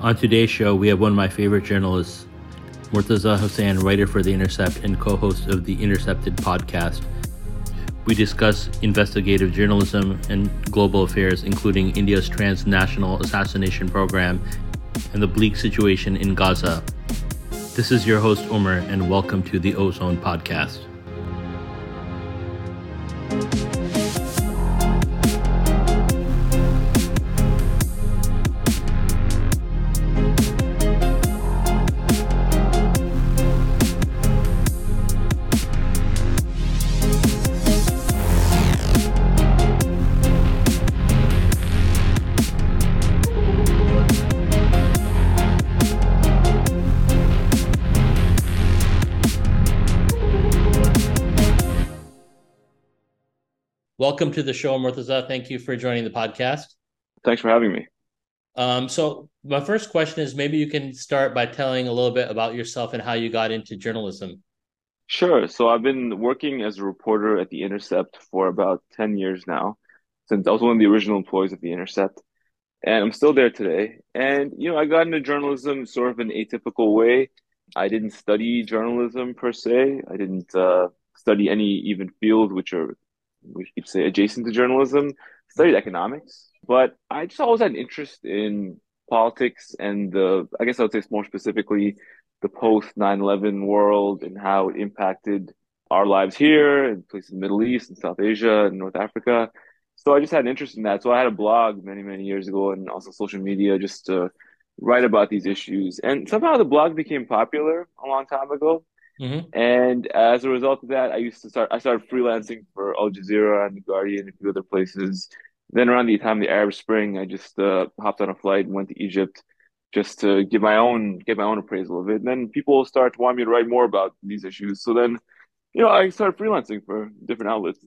On today's show, we have one of my favorite journalists, Murtaza Hussain, writer for The Intercept and co host of the Intercepted podcast. We discuss investigative journalism and global affairs, including India's transnational assassination program and the bleak situation in Gaza. This is your host, Omer, and welcome to the Ozone Podcast. Welcome to the show, Murtaza. Thank you for joining the podcast. Thanks for having me. Um, so, my first question is maybe you can start by telling a little bit about yourself and how you got into journalism. Sure. So, I've been working as a reporter at The Intercept for about 10 years now, since I was one of the original employees of The Intercept. And I'm still there today. And, you know, I got into journalism sort of an atypical way. I didn't study journalism per se, I didn't uh, study any even field, which are we could say adjacent to journalism, studied economics, but I just always had an interest in politics and the, I guess I would say it's more specifically, the post 9 11 world and how it impacted our lives here and places in the Middle East and South Asia and North Africa. So I just had an interest in that. So I had a blog many, many years ago and also social media just to write about these issues. And somehow the blog became popular a long time ago. Mm-hmm. And as a result of that, I used to start. I started freelancing for Al Jazeera and the Guardian and a few other places. Then around the time of the Arab Spring, I just uh, hopped on a flight and went to Egypt just to give my own get my own appraisal of it. And then people started to want me to write more about these issues. So then, you know, I started freelancing for different outlets.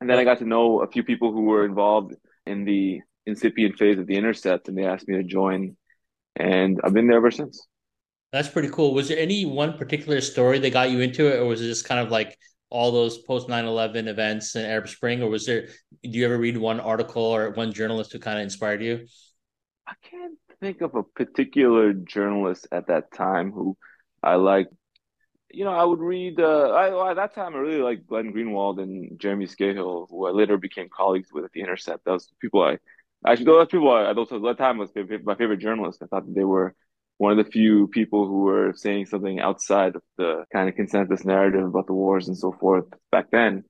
And then I got to know a few people who were involved in the incipient phase of the Intercept, and they asked me to join. And I've been there ever since. That's pretty cool. Was there any one particular story that got you into it, or was it just kind of like all those post 9-11 events and Arab Spring, or was there do you ever read one article or one journalist who kind of inspired you? I can't think of a particular journalist at that time who I liked. You know, I would read. Uh, I, at that time, I really liked Glenn Greenwald and Jeremy Scahill, who I later became colleagues with at the Intercept. Those people I actually those people I those at that time was my favorite journalist. I thought they were one of the few people who were saying something outside of the kind of consensus narrative about the wars and so forth back then.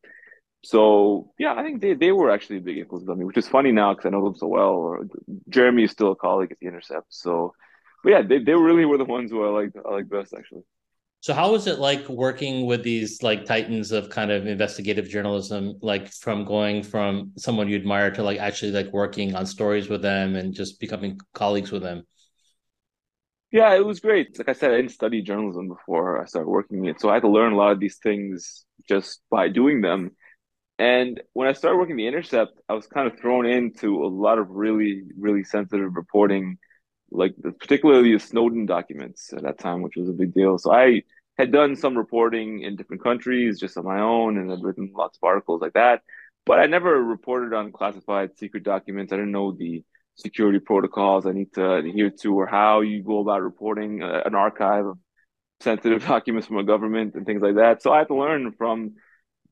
So yeah, I think they, they were actually big influences on me, which is funny now because I know them so well. Or Jeremy is still a colleague at the Intercept, so but yeah, they, they really were the ones who I liked I like best actually. So how was it like working with these like titans of kind of investigative journalism, like from going from someone you admire to like actually like working on stories with them and just becoming colleagues with them? Yeah, it was great. Like I said, I didn't study journalism before I started working it. So I had to learn a lot of these things just by doing them. And when I started working the Intercept, I was kind of thrown into a lot of really, really sensitive reporting, like particularly the Snowden documents at that time, which was a big deal. So I had done some reporting in different countries just on my own and had written lots of articles like that. But I never reported on classified secret documents. I didn't know the security protocols I need to adhere to, or how you go about reporting uh, an archive of sensitive documents from a government and things like that. So I had to learn from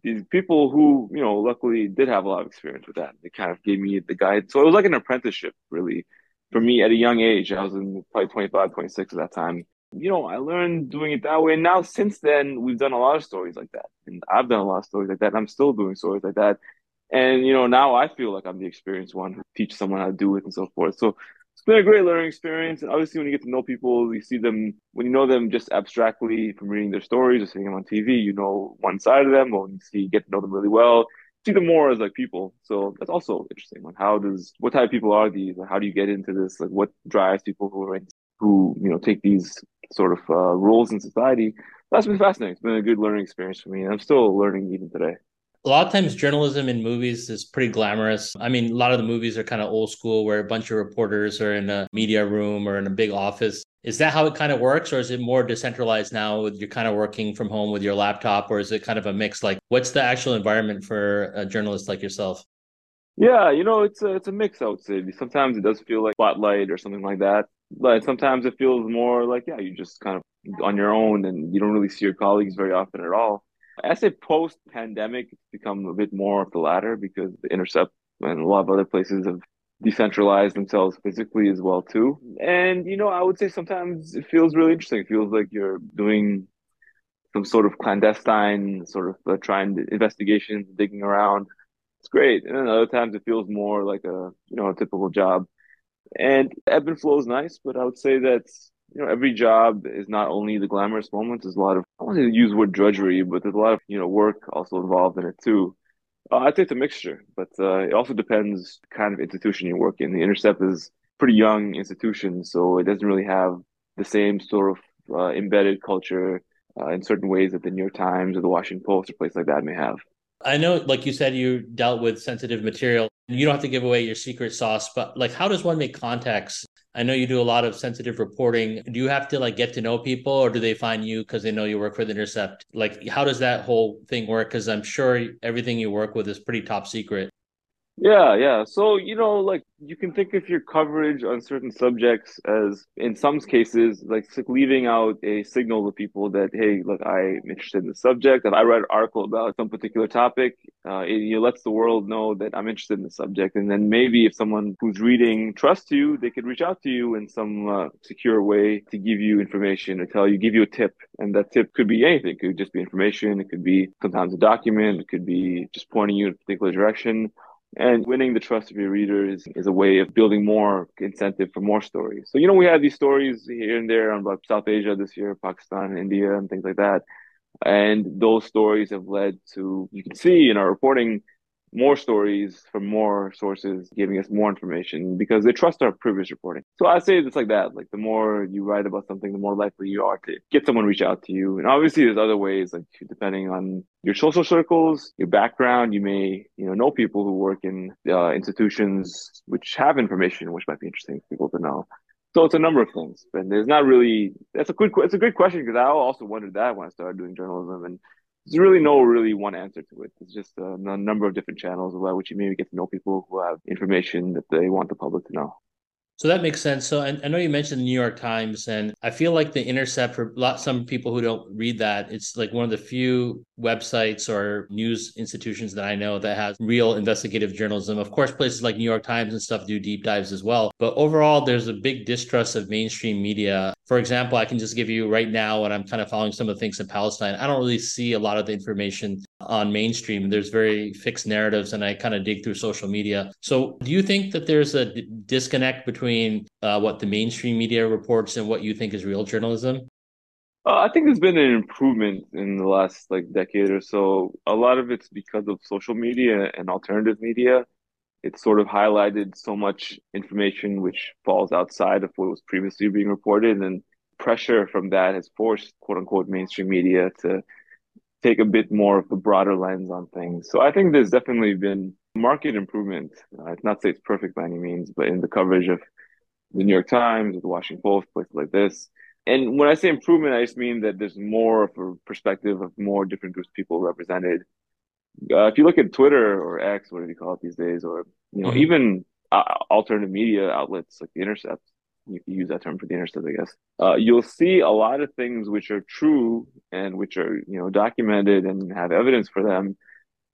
these people who, you know, luckily did have a lot of experience with that. They kind of gave me the guide. So it was like an apprenticeship, really, for me at a young age. I was in probably 25, 26 at that time. You know, I learned doing it that way. And now, since then, we've done a lot of stories like that. And I've done a lot of stories like that. And I'm still doing stories like that. And, you know, now I feel like I'm the experienced one who teach someone how to do it and so forth. So it's been a great learning experience. And obviously, when you get to know people, you see them, when you know them just abstractly from reading their stories or seeing them on TV, you know one side of them. When you see, get to know them really well, see them more as like people. So that's also interesting. Like, how does, what type of people are these? Like, how do you get into this? Like, what drives people who are in, who, you know, take these sort of uh, roles in society? That's been fascinating. It's been a good learning experience for me. And I'm still learning even today a lot of times journalism in movies is pretty glamorous. I mean, a lot of the movies are kind of old school where a bunch of reporters are in a media room or in a big office. Is that how it kind of works, or is it more decentralized now? With you're kind of working from home with your laptop, or is it kind of a mix? Like, what's the actual environment for a journalist like yourself? Yeah, you know, it's a it's a mix. I would say sometimes it does feel like spotlight or something like that. But sometimes it feels more like, yeah, you just kind of on your own and you don't really see your colleagues very often at all. I say post pandemic, it's become a bit more of the latter because the Intercept and a lot of other places have decentralized themselves physically as well too. And you know, I would say sometimes it feels really interesting. It feels like you're doing some sort of clandestine sort of uh, trying investigations, digging around. It's great. And then other times it feels more like a you know a typical job. And ebb and flow is nice, but I would say that you know every job is not only the glamorous moments. There's a lot of I don't want to use the word drudgery, but there's a lot of you know work also involved in it too. Uh, I'd say it's a mixture, but uh, it also depends kind of institution you work in. The Intercept is pretty young institution, so it doesn't really have the same sort of uh, embedded culture uh, in certain ways that the New York Times or the Washington Post or place like that may have. I know, like you said, you dealt with sensitive material. You don't have to give away your secret sauce, but like, how does one make contacts I know you do a lot of sensitive reporting. Do you have to like get to know people or do they find you because they know you work for the Intercept? Like, how does that whole thing work? Because I'm sure everything you work with is pretty top secret. Yeah, yeah. So, you know, like you can think of your coverage on certain subjects as, in some cases, like leaving out a signal to people that, hey, look, I'm interested in the subject. If I write an article about some particular topic, uh, it, lets the world know that I'm interested in the subject. And then maybe if someone who's reading trusts you, they could reach out to you in some uh, secure way to give you information or tell you, give you a tip. And that tip could be anything. It could just be information. It could be sometimes a document. It could be just pointing you in a particular direction and winning the trust of your readers is a way of building more incentive for more stories. So, you know, we have these stories here and there on South Asia this year, Pakistan, India, and things like that. And those stories have led to, you can see in our reporting, more stories from more sources, giving us more information because they trust our previous reporting. So I say it's like that. Like the more you write about something, the more likely you are to get someone reach out to you. And obviously there's other ways, like depending on your social circles, your background, you may, you know, know people who work in uh, institutions which have information, which might be interesting for people to know. So it's a number of things, and there's not really. That's a good. It's a good question because I also wondered that when I started doing journalism, and there's really no really one answer to it. It's just a, a number of different channels by which you maybe get to know people who have information that they want the public to know. So that makes sense. So I, I, know you mentioned the New York Times, and I feel like the Intercept for lot some people who don't read that, it's like one of the few websites or news institutions that I know that has real investigative journalism. Of course, places like New York Times and stuff do deep dives as well. But overall, there's a big distrust of mainstream media. For example, I can just give you right now when I'm kind of following some of the things in Palestine, I don't really see a lot of the information on mainstream. There's very fixed narratives, and I kind of dig through social media. So, do you think that there's a d- disconnect between uh, what the mainstream media reports and what you think is real journalism? Uh, I think there's been an improvement in the last like decade or so. A lot of it's because of social media and alternative media. It's sort of highlighted so much information which falls outside of what was previously being reported, and pressure from that has forced quote unquote mainstream media to take a bit more of a broader lens on things. So I think there's definitely been market improvement. Uh, not say it's perfect by any means, but in the coverage of the New York Times, the Washington Post, places like this. And when I say improvement, I just mean that there's more of a perspective of more different groups of people represented. Uh, if you look at Twitter or X, whatever you call it these days, or you know, mm-hmm. even uh, alternative media outlets like The Intercept, you can use that term for the intercept, I guess. Uh, you'll see a lot of things which are true and which are, you know, documented and have evidence for them,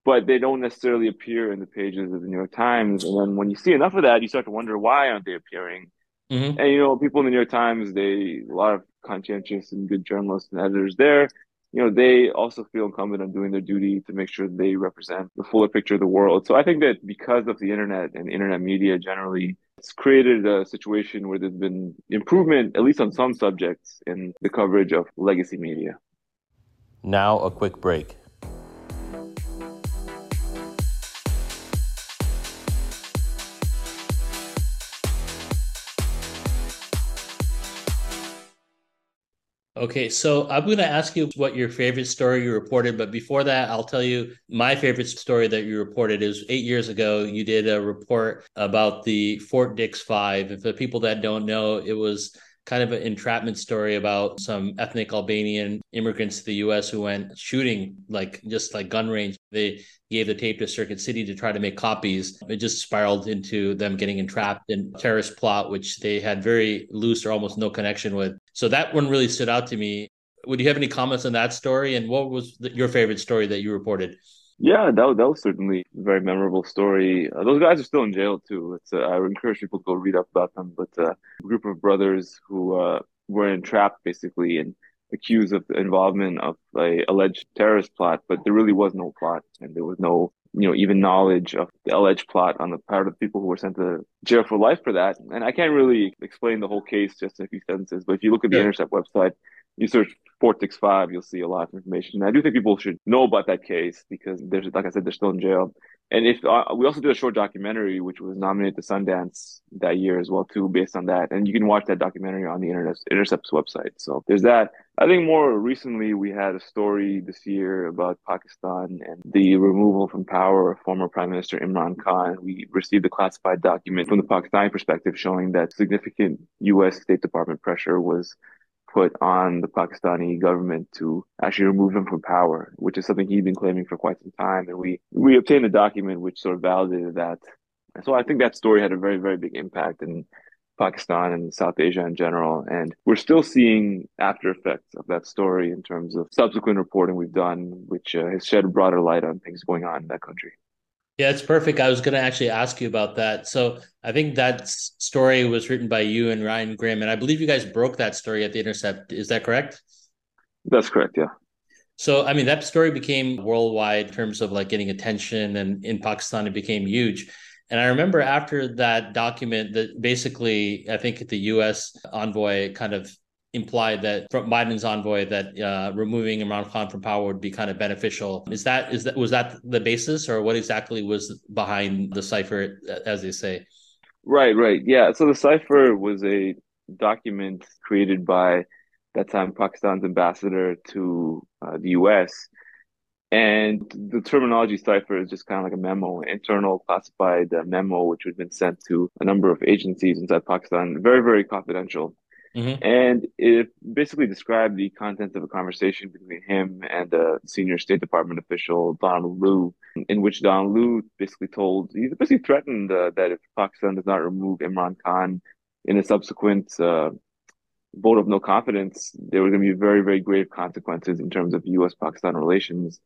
but they don't necessarily appear in the pages of the New York Times. And then when you see enough of that, you start to wonder why aren't they appearing? Mm-hmm. And you know, people in the New York Times, they a lot of conscientious and good journalists and editors there you know, they also feel incumbent on doing their duty to make sure they represent the fuller picture of the world. So I think that because of the internet and internet media generally, it's created a situation where there's been improvement, at least on some subjects, in the coverage of legacy media. Now, a quick break. Okay, so I'm going to ask you what your favorite story you reported, but before that, I'll tell you my favorite story that you reported is eight years ago. You did a report about the Fort Dix Five. And for people that don't know, it was kind of an entrapment story about some ethnic Albanian immigrants to the US who went shooting like just like gun range. They gave the tape to Circuit City to try to make copies. It just spiraled into them getting entrapped in terrorist plot, which they had very loose or almost no connection with. So that one really stood out to me. Would you have any comments on that story? And what was the, your favorite story that you reported? Yeah, that, that was certainly a very memorable story. Uh, those guys are still in jail too. It's uh, I encourage people to go read up about them. But uh, a group of brothers who uh, were entrapped basically and accused of the involvement of a alleged terrorist plot, but there really was no plot, and there was no you know even knowledge of the alleged plot on the part of the people who were sent to jail for life for that. And I can't really explain the whole case just in a few sentences. But if you look at the yeah. Intercept website, you search Fort Dix Five, you'll see a lot of information. And I do think people should know about that case because there's, like I said, they're still in jail. And if uh, we also did a short documentary, which was nominated to Sundance that year as well, too, based on that. And you can watch that documentary on the Internet, Intercept's website. So there's that. I think more recently, we had a story this year about Pakistan and the removal from power of former Prime Minister Imran Khan. We received a classified document from the Pakistani perspective showing that significant U.S. State Department pressure was put on the Pakistani government to actually remove him from power, which is something he'd been claiming for quite some time. And we, we obtained a document which sort of validated that. And so I think that story had a very, very big impact in Pakistan and South Asia in general. And we're still seeing after effects of that story in terms of subsequent reporting we've done, which uh, has shed broader light on things going on in that country. Yeah, it's perfect. I was going to actually ask you about that. So I think that story was written by you and Ryan Grim, and I believe you guys broke that story at the Intercept. Is that correct? That's correct. Yeah. So I mean, that story became worldwide in terms of like getting attention, and in Pakistan it became huge. And I remember after that document that basically, I think the U.S. envoy kind of implied that from Biden's envoy that uh, removing Imran Khan from power would be kind of beneficial. Is that is that was that the basis, or what exactly was behind the cipher, as they say? Right, right, yeah. So the cipher was a document created by that time Pakistan's ambassador to uh, the U.S. And the terminology cipher is just kind of like a memo, an internal classified uh, memo, which had been sent to a number of agencies inside Pakistan, very, very confidential. Mm-hmm. And it basically described the contents of a conversation between him and a senior State Department official, Donald Lu, in which Donald Lu basically told, he basically threatened uh, that if Pakistan does not remove Imran Khan in a subsequent uh, vote of no confidence, there were going to be very, very grave consequences in terms of U.S. Pakistan relations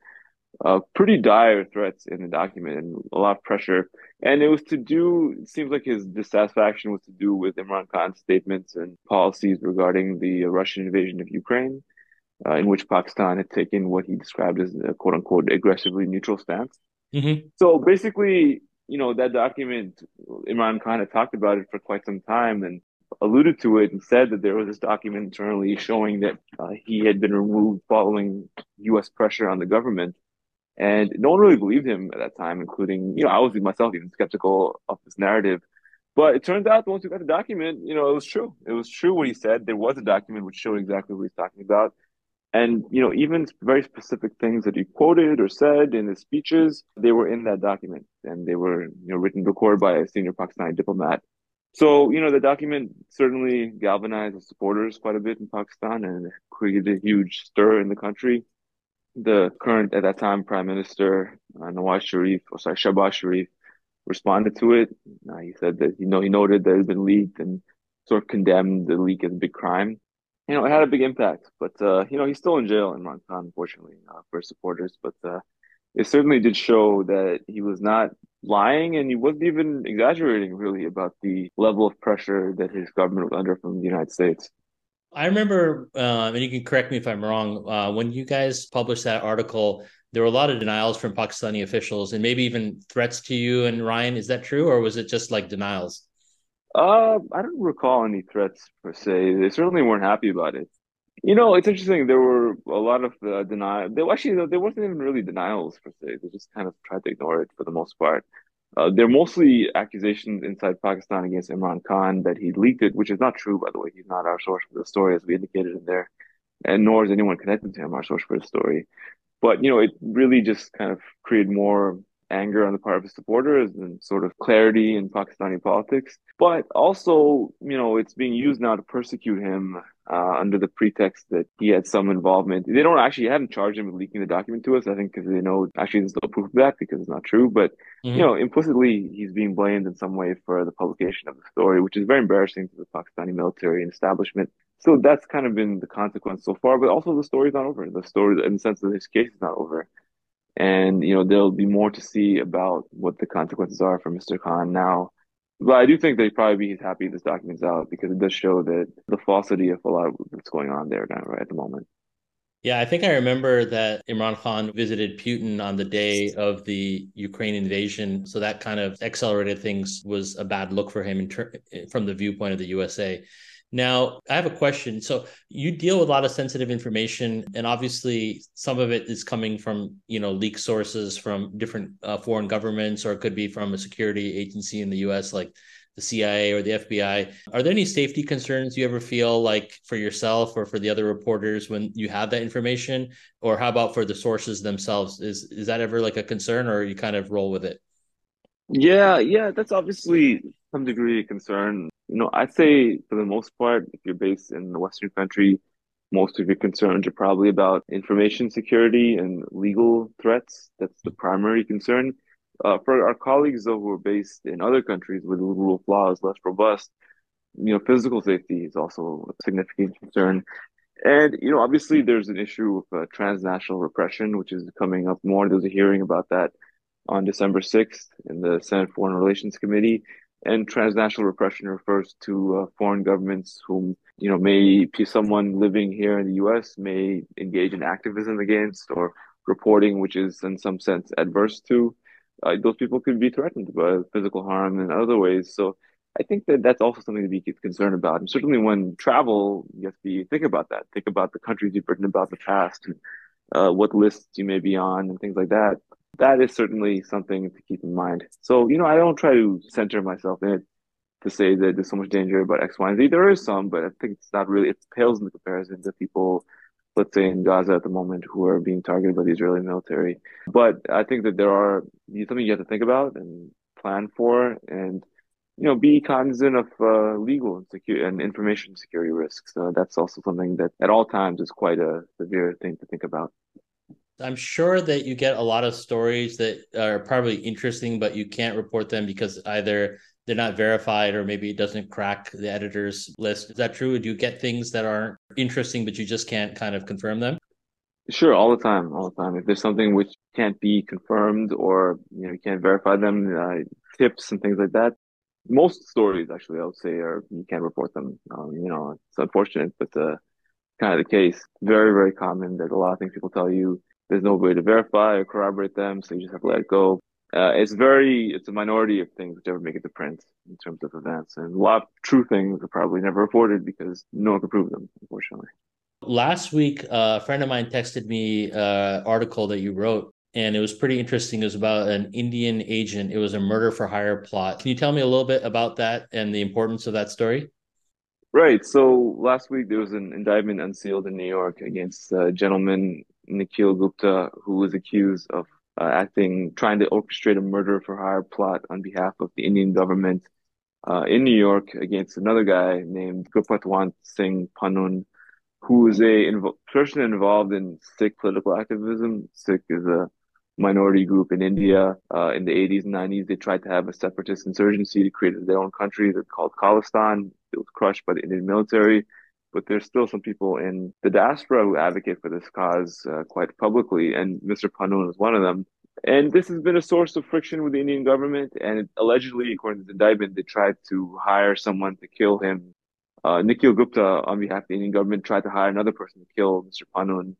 uh, pretty dire threats in the document and a lot of pressure. And it was to do, it seems like his dissatisfaction was to do with Imran Khan's statements and policies regarding the Russian invasion of Ukraine, uh, in which Pakistan had taken what he described as a quote unquote aggressively neutral stance. Mm-hmm. So basically, you know, that document, Imran Khan had talked about it for quite some time and alluded to it and said that there was this document internally showing that uh, he had been removed following U.S. pressure on the government. And no one really believed him at that time, including, you know, I was myself even skeptical of this narrative. But it turns out once we got the document, you know, it was true. It was true what he said. There was a document which showed exactly what he's talking about. And, you know, even very specific things that he quoted or said in his speeches, they were in that document and they were, you know, written, recorded by a senior Pakistani diplomat. So, you know, the document certainly galvanized the supporters quite a bit in Pakistan and created a huge stir in the country the current at that time Prime Minister uh, Nawaz Sharif, or sorry, Shehbaz Sharif, responded to it. Uh, he said that you know he noted that it had been leaked and sort of condemned the leak as a big crime. You know, it had a big impact, but uh, you know he's still in jail in Imran unfortunately, uh, for his supporters. But uh, it certainly did show that he was not lying and he wasn't even exaggerating really about the level of pressure that his government was under from the United States. I remember, uh, and you can correct me if I'm wrong, uh, when you guys published that article, there were a lot of denials from Pakistani officials and maybe even threats to you and Ryan. Is that true, or was it just like denials? Uh, I don't recall any threats per se. They certainly weren't happy about it. You know, it's interesting. There were a lot of uh, denial. They actually there wasn't even really denials per se. They just kind of tried to ignore it for the most part. Uh, they're mostly accusations inside Pakistan against Imran Khan that he leaked it, which is not true, by the way. He's not our source for the story, as we indicated in there, and nor is anyone connected to him our source for the story. But you know, it really just kind of created more anger on the part of his supporters and sort of clarity in Pakistani politics. But also, you know, it's being used now to persecute him uh, under the pretext that he had some involvement. They don't actually haven't charged him with leaking the document to us. I think because they know actually there's no proof of that because it's not true. But mm-hmm. you know, implicitly he's being blamed in some way for the publication of the story, which is very embarrassing to the Pakistani military and establishment. So that's kind of been the consequence so far. But also the story's not over. The story, in the sense that this case is not over. And you know, there'll be more to see about what the consequences are for Mr. Khan now but I do think they'd probably be happy this document's out because it does show that the falsity of a lot of what's going on there now, right at the moment. Yeah, I think I remember that Imran Khan visited Putin on the day of the Ukraine invasion. So that kind of accelerated things was a bad look for him ter- from the viewpoint of the USA. Now, I have a question. So you deal with a lot of sensitive information, and obviously some of it is coming from you know leak sources from different uh, foreign governments, or it could be from a security agency in the U.S. like the CIA or the FBI. Are there any safety concerns you ever feel like for yourself or for the other reporters when you have that information, or how about for the sources themselves? Is is that ever like a concern, or you kind of roll with it? Yeah, yeah, that's obviously some degree of concern. You know, I'd say for the most part, if you're based in the Western country, most of your concerns are probably about information security and legal threats. That's the primary concern. Uh, for our colleagues, though, who are based in other countries where the rule of law is less robust, you know, physical safety is also a significant concern. And, you know, obviously there's an issue of uh, transnational repression, which is coming up more. There's a hearing about that on December 6th in the Senate Foreign Relations Committee. And transnational repression refers to uh, foreign governments whom, you know, may be someone living here in the U.S. may engage in activism against or reporting, which is in some sense adverse to. Uh, those people could be threatened by physical harm in other ways. So I think that that's also something to be concerned about. And certainly when travel, you have to be think about that. Think about the countries you've written about in the past and uh, what lists you may be on and things like that that is certainly something to keep in mind. So, you know, I don't try to center myself in it to say that there's so much danger about X, Y, and Z. There is some, but I think it's not really, it pales in the comparison to people, let's say in Gaza at the moment, who are being targeted by the Israeli military. But I think that there are something you have to think about and plan for and, you know, be cognizant of uh, legal and secure and information security risks. Uh, that's also something that at all times is quite a severe thing to think about. I'm sure that you get a lot of stories that are probably interesting, but you can't report them because either they're not verified or maybe it doesn't crack the editor's list. Is that true? Do you get things that aren't interesting, but you just can't kind of confirm them? Sure, all the time, all the time. If there's something which can't be confirmed or you know you can't verify them, uh, tips and things like that. Most stories, actually, I would say, are you can't report them. Um, you know, it's unfortunate, but uh, kind of the case. Very, very common. There's a lot of things people tell you there's no way to verify or corroborate them, so you just have to let it go. Uh, it's very, it's a minority of things which ever make it to print in terms of events. And a lot of true things are probably never reported because no one can prove them, unfortunately. Last week, uh, a friend of mine texted me an uh, article that you wrote, and it was pretty interesting. It was about an Indian agent. It was a murder for hire plot. Can you tell me a little bit about that and the importance of that story? Right. So last week there was an indictment unsealed in New York against a gentleman Nikhil Gupta, who was accused of uh, acting, trying to orchestrate a murder for hire plot on behalf of the Indian government uh, in New York against another guy named Gurpatwant Singh Pannun, who is a inv- person involved in Sikh political activism. Sikh is a minority group in India. Uh, in the 80s and 90s, they tried to have a separatist insurgency to create their own country that's called Khalistan. It was crushed by the Indian military but there's still some people in the diaspora who advocate for this cause uh, quite publicly, and Mr. Pannun is one of them. And this has been a source of friction with the Indian government. And allegedly, according to the indictment, they tried to hire someone to kill him. Uh, Nikhil Gupta, on behalf of the Indian government, tried to hire another person to kill Mr. Pannun.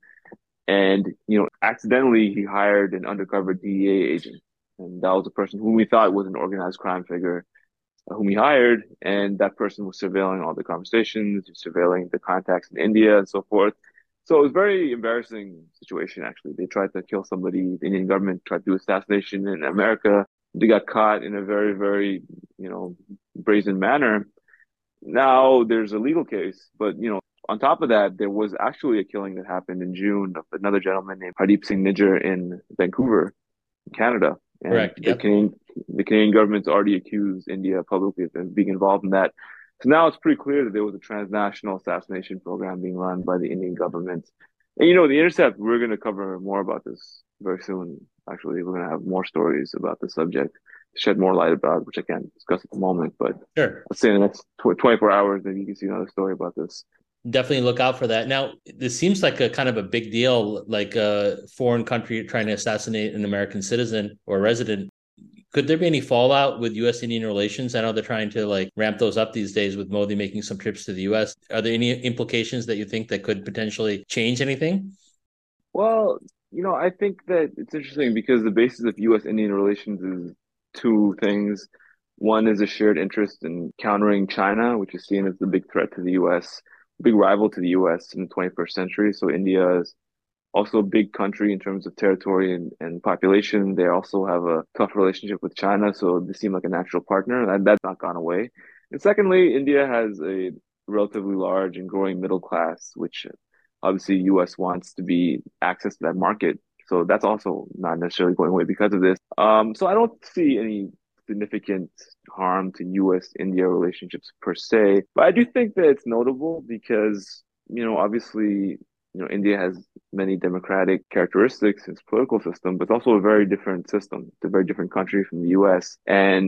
And, you know, accidentally, he hired an undercover DEA agent. And that was a person whom we thought was an organized crime figure uh, whom he hired, and that person was surveilling all the conversations, surveilling the contacts in India and so forth. So it was a very embarrassing situation, actually. They tried to kill somebody, the Indian government tried to do assassination in America. They got caught in a very, very, you know, brazen manner. Now there's a legal case, but, you know, on top of that, there was actually a killing that happened in June of another gentleman named Hardeep Singh Nijjar in Vancouver, Canada. And Correct. The, Canadian, the Canadian government's already accused India publicly of being involved in that. So now it's pretty clear that there was a transnational assassination program being run by the Indian government. And you know, the Intercept, we're going to cover more about this very soon. Actually, we're going to have more stories about the subject, shed more light about, which I can't discuss at the moment. But sure. let's say in the next 24 hours, maybe you can see another story about this definitely look out for that. Now, this seems like a kind of a big deal, like a foreign country trying to assassinate an American citizen or resident. Could there be any fallout with U.S. Indian relations? I know they're trying to like ramp those up these days with Modi making some trips to the U.S. Are there any implications that you think that could potentially change anything? Well, you know, I think that it's interesting because the basis of U.S. Indian relations is two things. One is a shared interest in countering China, which is seen as the big threat to the U.S big rival to the US in the 21st century. So India is also a big country in terms of territory and, and population. They also have a tough relationship with China, so they seem like a natural partner, That that's not gone away. And secondly, India has a relatively large and growing middle class, which obviously US wants to be access to that market. So that's also not necessarily going away because of this. Um, so I don't see any significant harm to US India relationships per se. But I do think that it's notable because, you know, obviously, you know, India has many democratic characteristics in its political system, but it's also a very different system. It's a very different country from the US. And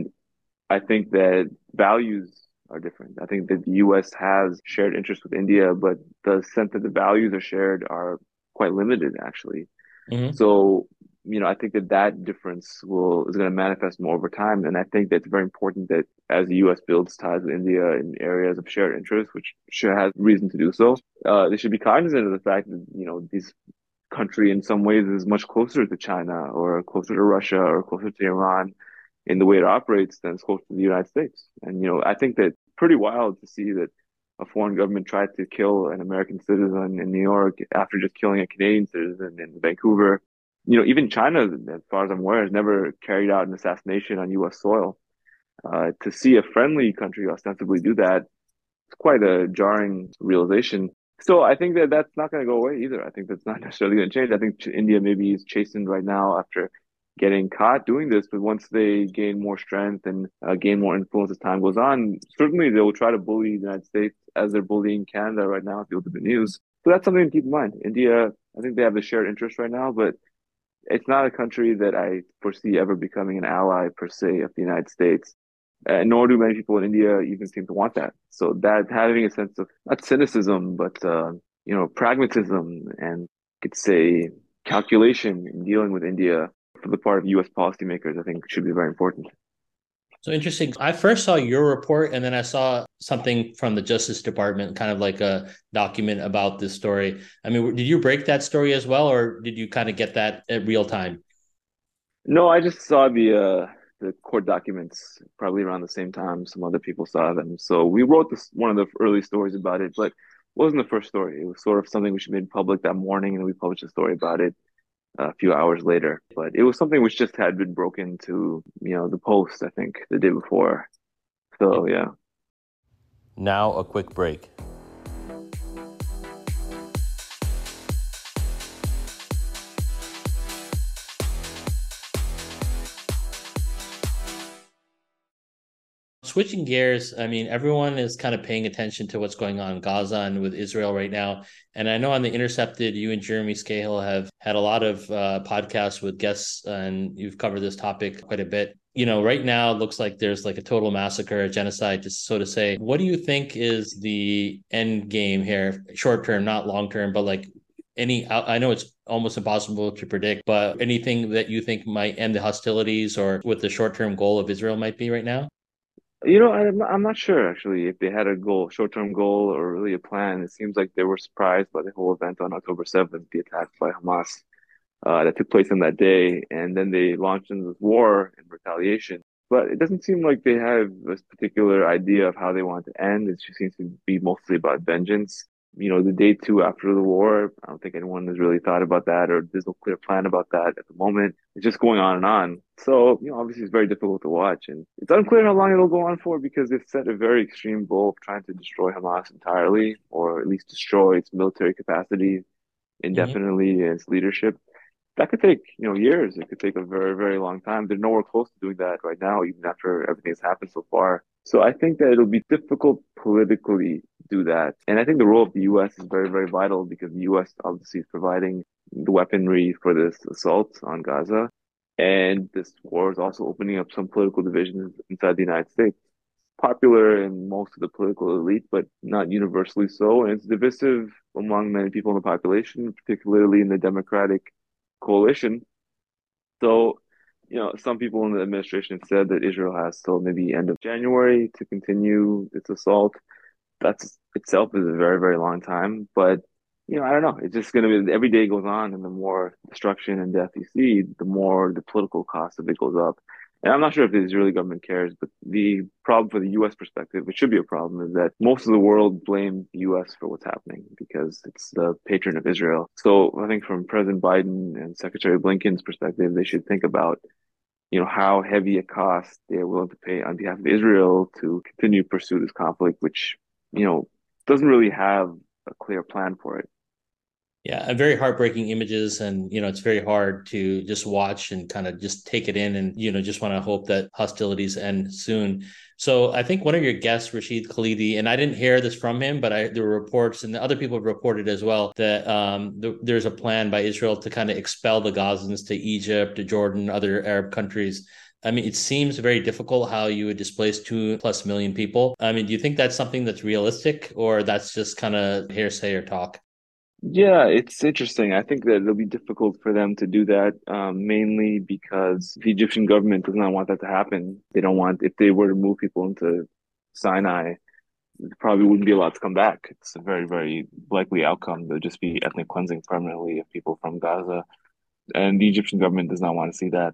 I think that values are different. I think that the US has shared interests with India, but the sense that the values are shared are quite limited actually. Mm-hmm. So you know, I think that that difference will is going to manifest more over time, and I think that it's very important that as the U.S. builds ties with India in areas of shared interest, which sure has reason to do so, uh, they should be cognizant of the fact that you know these country in some ways is much closer to China or closer to Russia or closer to Iran in the way it operates than it's close to the United States. And you know, I think that pretty wild to see that a foreign government tried to kill an American citizen in New York after just killing a Canadian citizen in Vancouver you know, even China, as far as I'm aware, has never carried out an assassination on U.S. soil. Uh, to see a friendly country ostensibly do that, it's quite a jarring realization. So I think that that's not going to go away either. I think that's not necessarily going to change. I think India maybe is chastened right now after getting caught doing this, but once they gain more strength and uh, gain more influence as time goes on, certainly they will try to bully the United States as they're bullying Canada right now if you look at the news. So that's something to keep in mind. India, I think they have the shared interest right now, but it's not a country that I foresee ever becoming an ally per se of the United States. Uh, nor do many people in India even seem to want that. So that having a sense of not cynicism, but uh, you know pragmatism and could say calculation in dealing with India for the part of U.S. policymakers, I think should be very important. So interesting. I first saw your report and then I saw something from the Justice Department, kind of like a document about this story. I mean, did you break that story as well, or did you kind of get that at real time? No, I just saw the uh, the court documents probably around the same time some other people saw them. So we wrote this one of the early stories about it, but it wasn't the first story. It was sort of something which made public that morning, and we published a story about it a few hours later. But it was something which just had been broken to, you know, the post, I think, the day before. So, yeah. Now, a quick break. Switching gears, I mean, everyone is kind of paying attention to what's going on in Gaza and with Israel right now. And I know on the Intercepted, you and Jeremy Scahill have had a lot of uh, podcasts with guests, and you've covered this topic quite a bit. You know, right now it looks like there's like a total massacre, a genocide, just so to say. What do you think is the end game here, short term, not long term, but like any i know it's almost impossible to predict but anything that you think might end the hostilities or what the short-term goal of israel might be right now you know, I'm, I'm not sure actually if they had a goal, short-term goal, or really a plan. It seems like they were surprised by the whole event on October 7th, the attack by Hamas uh, that took place on that day, and then they launched into this war in retaliation. But it doesn't seem like they have a particular idea of how they want to end. It just seems to be mostly about vengeance you know, the day two after the war. I don't think anyone has really thought about that or there's no clear plan about that at the moment. It's just going on and on. So, you know, obviously it's very difficult to watch and it's unclear how long it'll go on for because they've set a very extreme goal of trying to destroy Hamas entirely or at least destroy its military capacity indefinitely mm-hmm. and its leadership. That could take, you know, years. It could take a very, very long time. They're nowhere close to doing that right now, even after everything has happened so far. So I think that it'll be difficult politically to do that. And I think the role of the US is very, very vital because the US obviously is providing the weaponry for this assault on Gaza. And this war is also opening up some political divisions inside the United States. Popular in most of the political elite, but not universally so. And it's divisive among many people in the population, particularly in the Democratic coalition. So, you know, some people in the administration said that Israel has till maybe end of January to continue its assault. That's itself is a very, very long time. But, you know, I don't know. It's just going to be every day goes on, and the more destruction and death you see, the more the political cost of it goes up. And I'm not sure if the Israeli government cares, but the problem for the US perspective, which should be a problem, is that most of the world blame the US for what's happening because it's the patron of Israel. So I think from President Biden and Secretary Blinken's perspective, they should think about you know how heavy a cost they're willing to pay on behalf of Israel to continue to pursue this conflict, which you know doesn't really have a clear plan for it. Yeah, very heartbreaking images, and you know it's very hard to just watch and kind of just take it in, and you know just want to hope that hostilities end soon. So I think one of your guests, Rashid Khalidi, and I didn't hear this from him, but I, there were reports, and other people have reported as well that um, th- there's a plan by Israel to kind of expel the Gazans to Egypt, to Jordan, other Arab countries. I mean, it seems very difficult how you would displace two plus million people. I mean, do you think that's something that's realistic, or that's just kind of hearsay or talk? Yeah, it's interesting. I think that it'll be difficult for them to do that, um, mainly because the Egyptian government does not want that to happen. They don't want, if they were to move people into Sinai, probably wouldn't be allowed to come back. It's a very, very likely outcome. There'll just be ethnic cleansing permanently of people from Gaza. And the Egyptian government does not want to see that.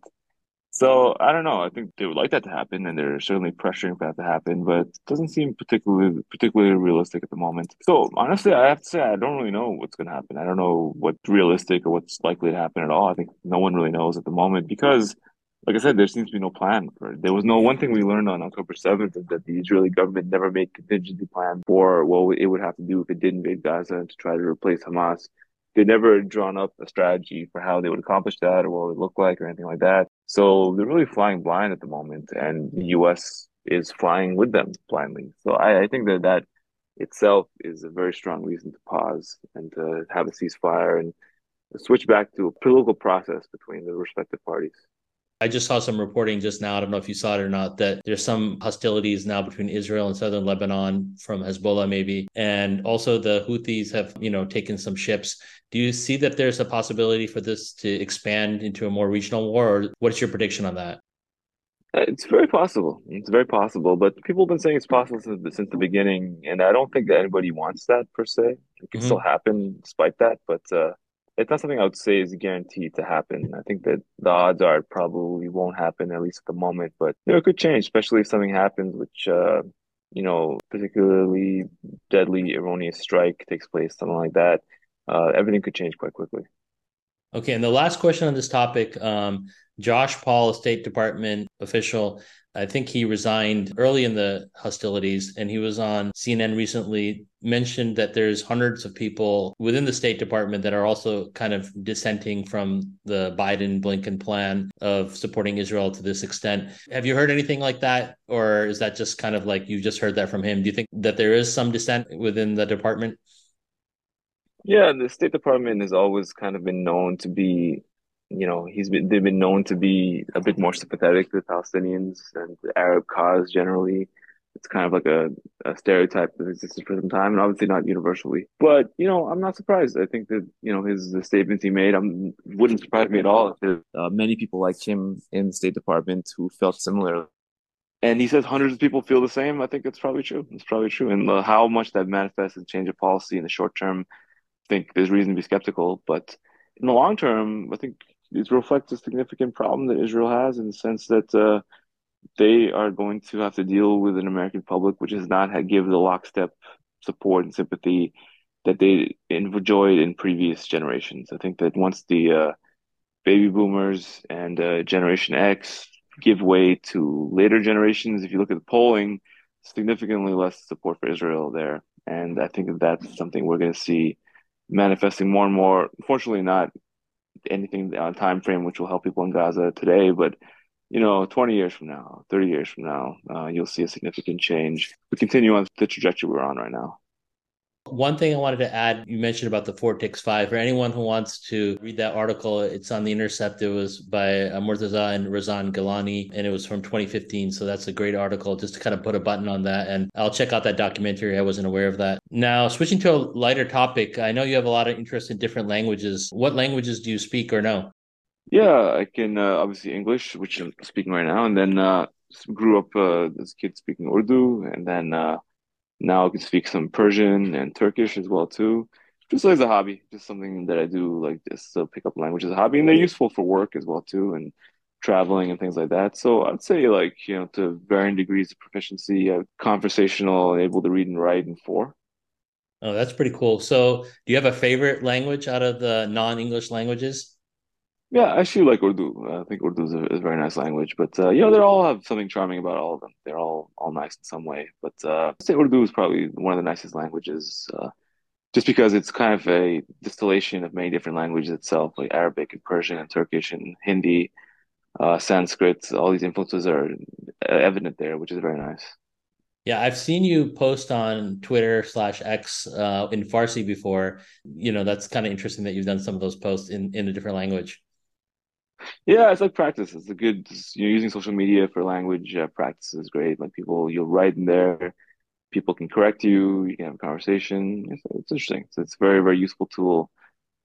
So I don't know. I think they would like that to happen, and they're certainly pressuring for that to happen, but it doesn't seem particularly particularly realistic at the moment. So honestly, I have to say I don't really know what's going to happen. I don't know what's realistic or what's likely to happen at all. I think no one really knows at the moment because, like I said, there seems to be no plan for it. There was no one thing we learned on October seventh is that the Israeli government never made contingency plan for what it would have to do if it did invade Gaza to try to replace Hamas they never drawn up a strategy for how they would accomplish that or what it would look like or anything like that. So they're really flying blind at the moment, and the U.S. is flying with them blindly. So I, I think that that itself is a very strong reason to pause and to have a ceasefire and switch back to a political process between the respective parties. I just saw some reporting just now. I don't know if you saw it or not, that there's some hostilities now between Israel and southern Lebanon from Hezbollah, maybe. And also the Houthis have, you know, taken some ships. Do you see that there's a possibility for this to expand into a more regional war? Or what's your prediction on that? Uh, it's very possible. It's very possible, but people have been saying it's possible since the, since the beginning, and I don't think that anybody wants that per se. It can mm-hmm. still happen despite that, but uh, it's not something I would say is guaranteed to happen. I think that the odds are it probably won't happen at least at the moment, but you know, it could change, especially if something happens which uh, you know, particularly deadly erroneous strike takes place, something like that. Uh, everything could change quite quickly. Okay, and the last question on this topic, um, Josh Paul, a State Department official, I think he resigned early in the hostilities, and he was on CNN recently. Mentioned that there's hundreds of people within the State Department that are also kind of dissenting from the Biden Blinken plan of supporting Israel to this extent. Have you heard anything like that, or is that just kind of like you just heard that from him? Do you think that there is some dissent within the department? Yeah, the State Department has always kind of been known to be you know, he's been they've been known to be a bit more sympathetic to the Palestinians and the Arab cause generally. It's kind of like a, a stereotype that existed for some time, and obviously not universally. But you know, I'm not surprised. I think that you know his the statements he made, I'm wouldn't surprise me at all if uh, many people like him in the State Department who felt similar. And he says hundreds of people feel the same. I think it's probably true. It's probably true. And uh, how much that manifests in change of policy in the short term, I think there's reason to be skeptical. But in the long term, I think it reflects a significant problem that Israel has in the sense that uh, they are going to have to deal with an American public which has not had give the lockstep support and sympathy that they enjoyed in previous generations. I think that once the uh, baby boomers and uh, Generation X give way to later generations, if you look at the polling, significantly less support for Israel there. And I think that that's something we're going to see manifesting more and more. Unfortunately, not anything on time frame which will help people in Gaza today, but you know, 20 years from now, 30 years from now, uh, you'll see a significant change. We continue on the trajectory we're on right now. One thing I wanted to add, you mentioned about the Fort Dix 5. For anyone who wants to read that article, it's on The Intercept. It was by Murtaza and Razan Ghalayini, and it was from 2015. So that's a great article just to kind of put a button on that. And I'll check out that documentary. I wasn't aware of that. Now, switching to a lighter topic, I know you have a lot of interest in different languages. What languages do you speak or know? Yeah, I can uh, obviously English, which I'm speaking right now, and then uh, grew up uh, as a kid speaking Urdu, and then uh, now I can speak some Persian and Turkish as well too. Just as a hobby, just something that I do like just to pick up language as a hobby, and they're useful for work as well too, and traveling and things like that. So I'd say like you know to varying degrees of proficiency, uh, conversational, able to read and write in four. Oh, that's pretty cool. So, do you have a favorite language out of the non-English languages? Yeah, I actually like Urdu. I think Urdu is a, is a very nice language, but uh, you know they all have something charming about all of them. They're all all nice in some way. But uh, I'd say Urdu is probably one of the nicest languages, uh, just because it's kind of a distillation of many different languages itself, like Arabic and Persian and Turkish and Hindi, uh, Sanskrit. All these influences are evident there, which is very nice. Yeah, I've seen you post on Twitter slash X uh, in Farsi before. You know, that's kind of interesting that you've done some of those posts in in a different language. Yeah, it's like practice. It's a good, you're using social media for language uh, practice is great. Like people, you'll write in there, people can correct you, you can have a conversation. It's, it's interesting. So it's a very, very useful tool.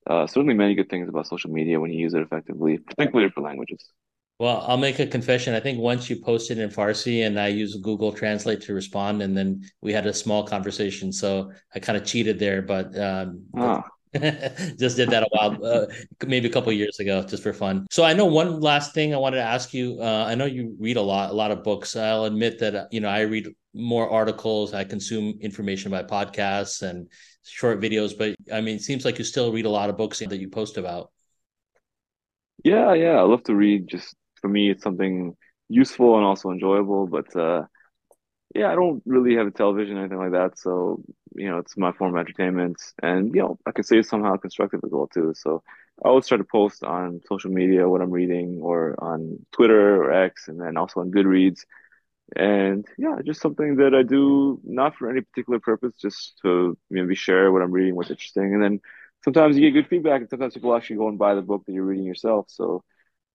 Uh, certainly many good things about social media when you use it effectively, particularly for languages. Well, I'll make a confession. I think once you posted in Farsi and I used Google Translate to respond, and then we had a small conversation. So I kind of cheated there, but um, ah. just did that a while, uh, maybe a couple years ago, just for fun. So I know one last thing I wanted to ask you. Uh, I know you read a lot, a lot of books. I'll admit that you know I read more articles. I consume information by podcasts and short videos. But I mean, it seems like you still read a lot of books that you post about. Yeah, yeah, I love to read. Just for me, it's something useful and also enjoyable. But uh, yeah, I don't really have a television or anything like that. So, you know, it's my form of entertainment. And, you know, I could say it's somehow constructive as well, too. So I always try to post on social media what I'm reading or on Twitter or X and then also on Goodreads. And yeah, just something that I do not for any particular purpose, just to maybe share what I'm reading, what's interesting. And then sometimes you get good feedback and sometimes people actually go and buy the book that you're reading yourself. So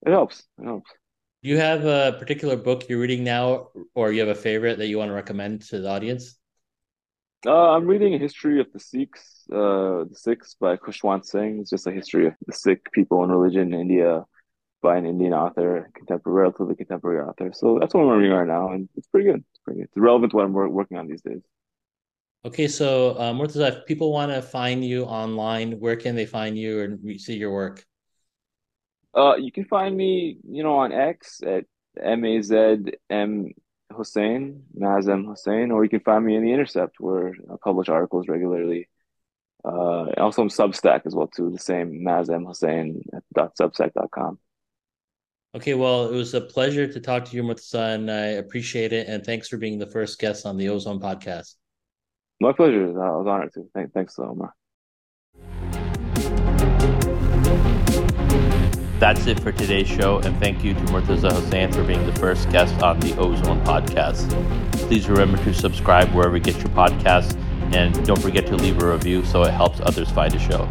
it helps. It helps. Do you have a particular book you're reading now, or you have a favorite that you want to recommend to the audience? Uh, I'm reading a history of the Sikhs, uh, the Sikhs by Khushwant Singh. It's just a history of the Sikh people and religion in India by an Indian author, contemporary, relatively contemporary author. So that's what I'm reading right now, and it's pretty good. It's pretty good. It's relevant to what I'm working on these days. Okay, so uh, Murtaza, if people want to find you online, where can they find you and see your work? Uh, you can find me, you know, on X at M A Z M Hussain, Mazem Hussain, or you can find me in the Intercept where I publish articles regularly. Uh, also on Substack as well too, the same Mazem Hussain at substack.com. Okay, well, it was a pleasure to talk to you, Murtaza, and I appreciate it. And thanks for being the first guest on the Ozone podcast. My pleasure. I was honored to. Thanks, Omar. That's it for today's show, and thank you to Murtaza Hussain for being the first guest on the Ozone podcast. Please remember to subscribe wherever you get your podcasts, and don't forget to leave a review so it helps others find the show.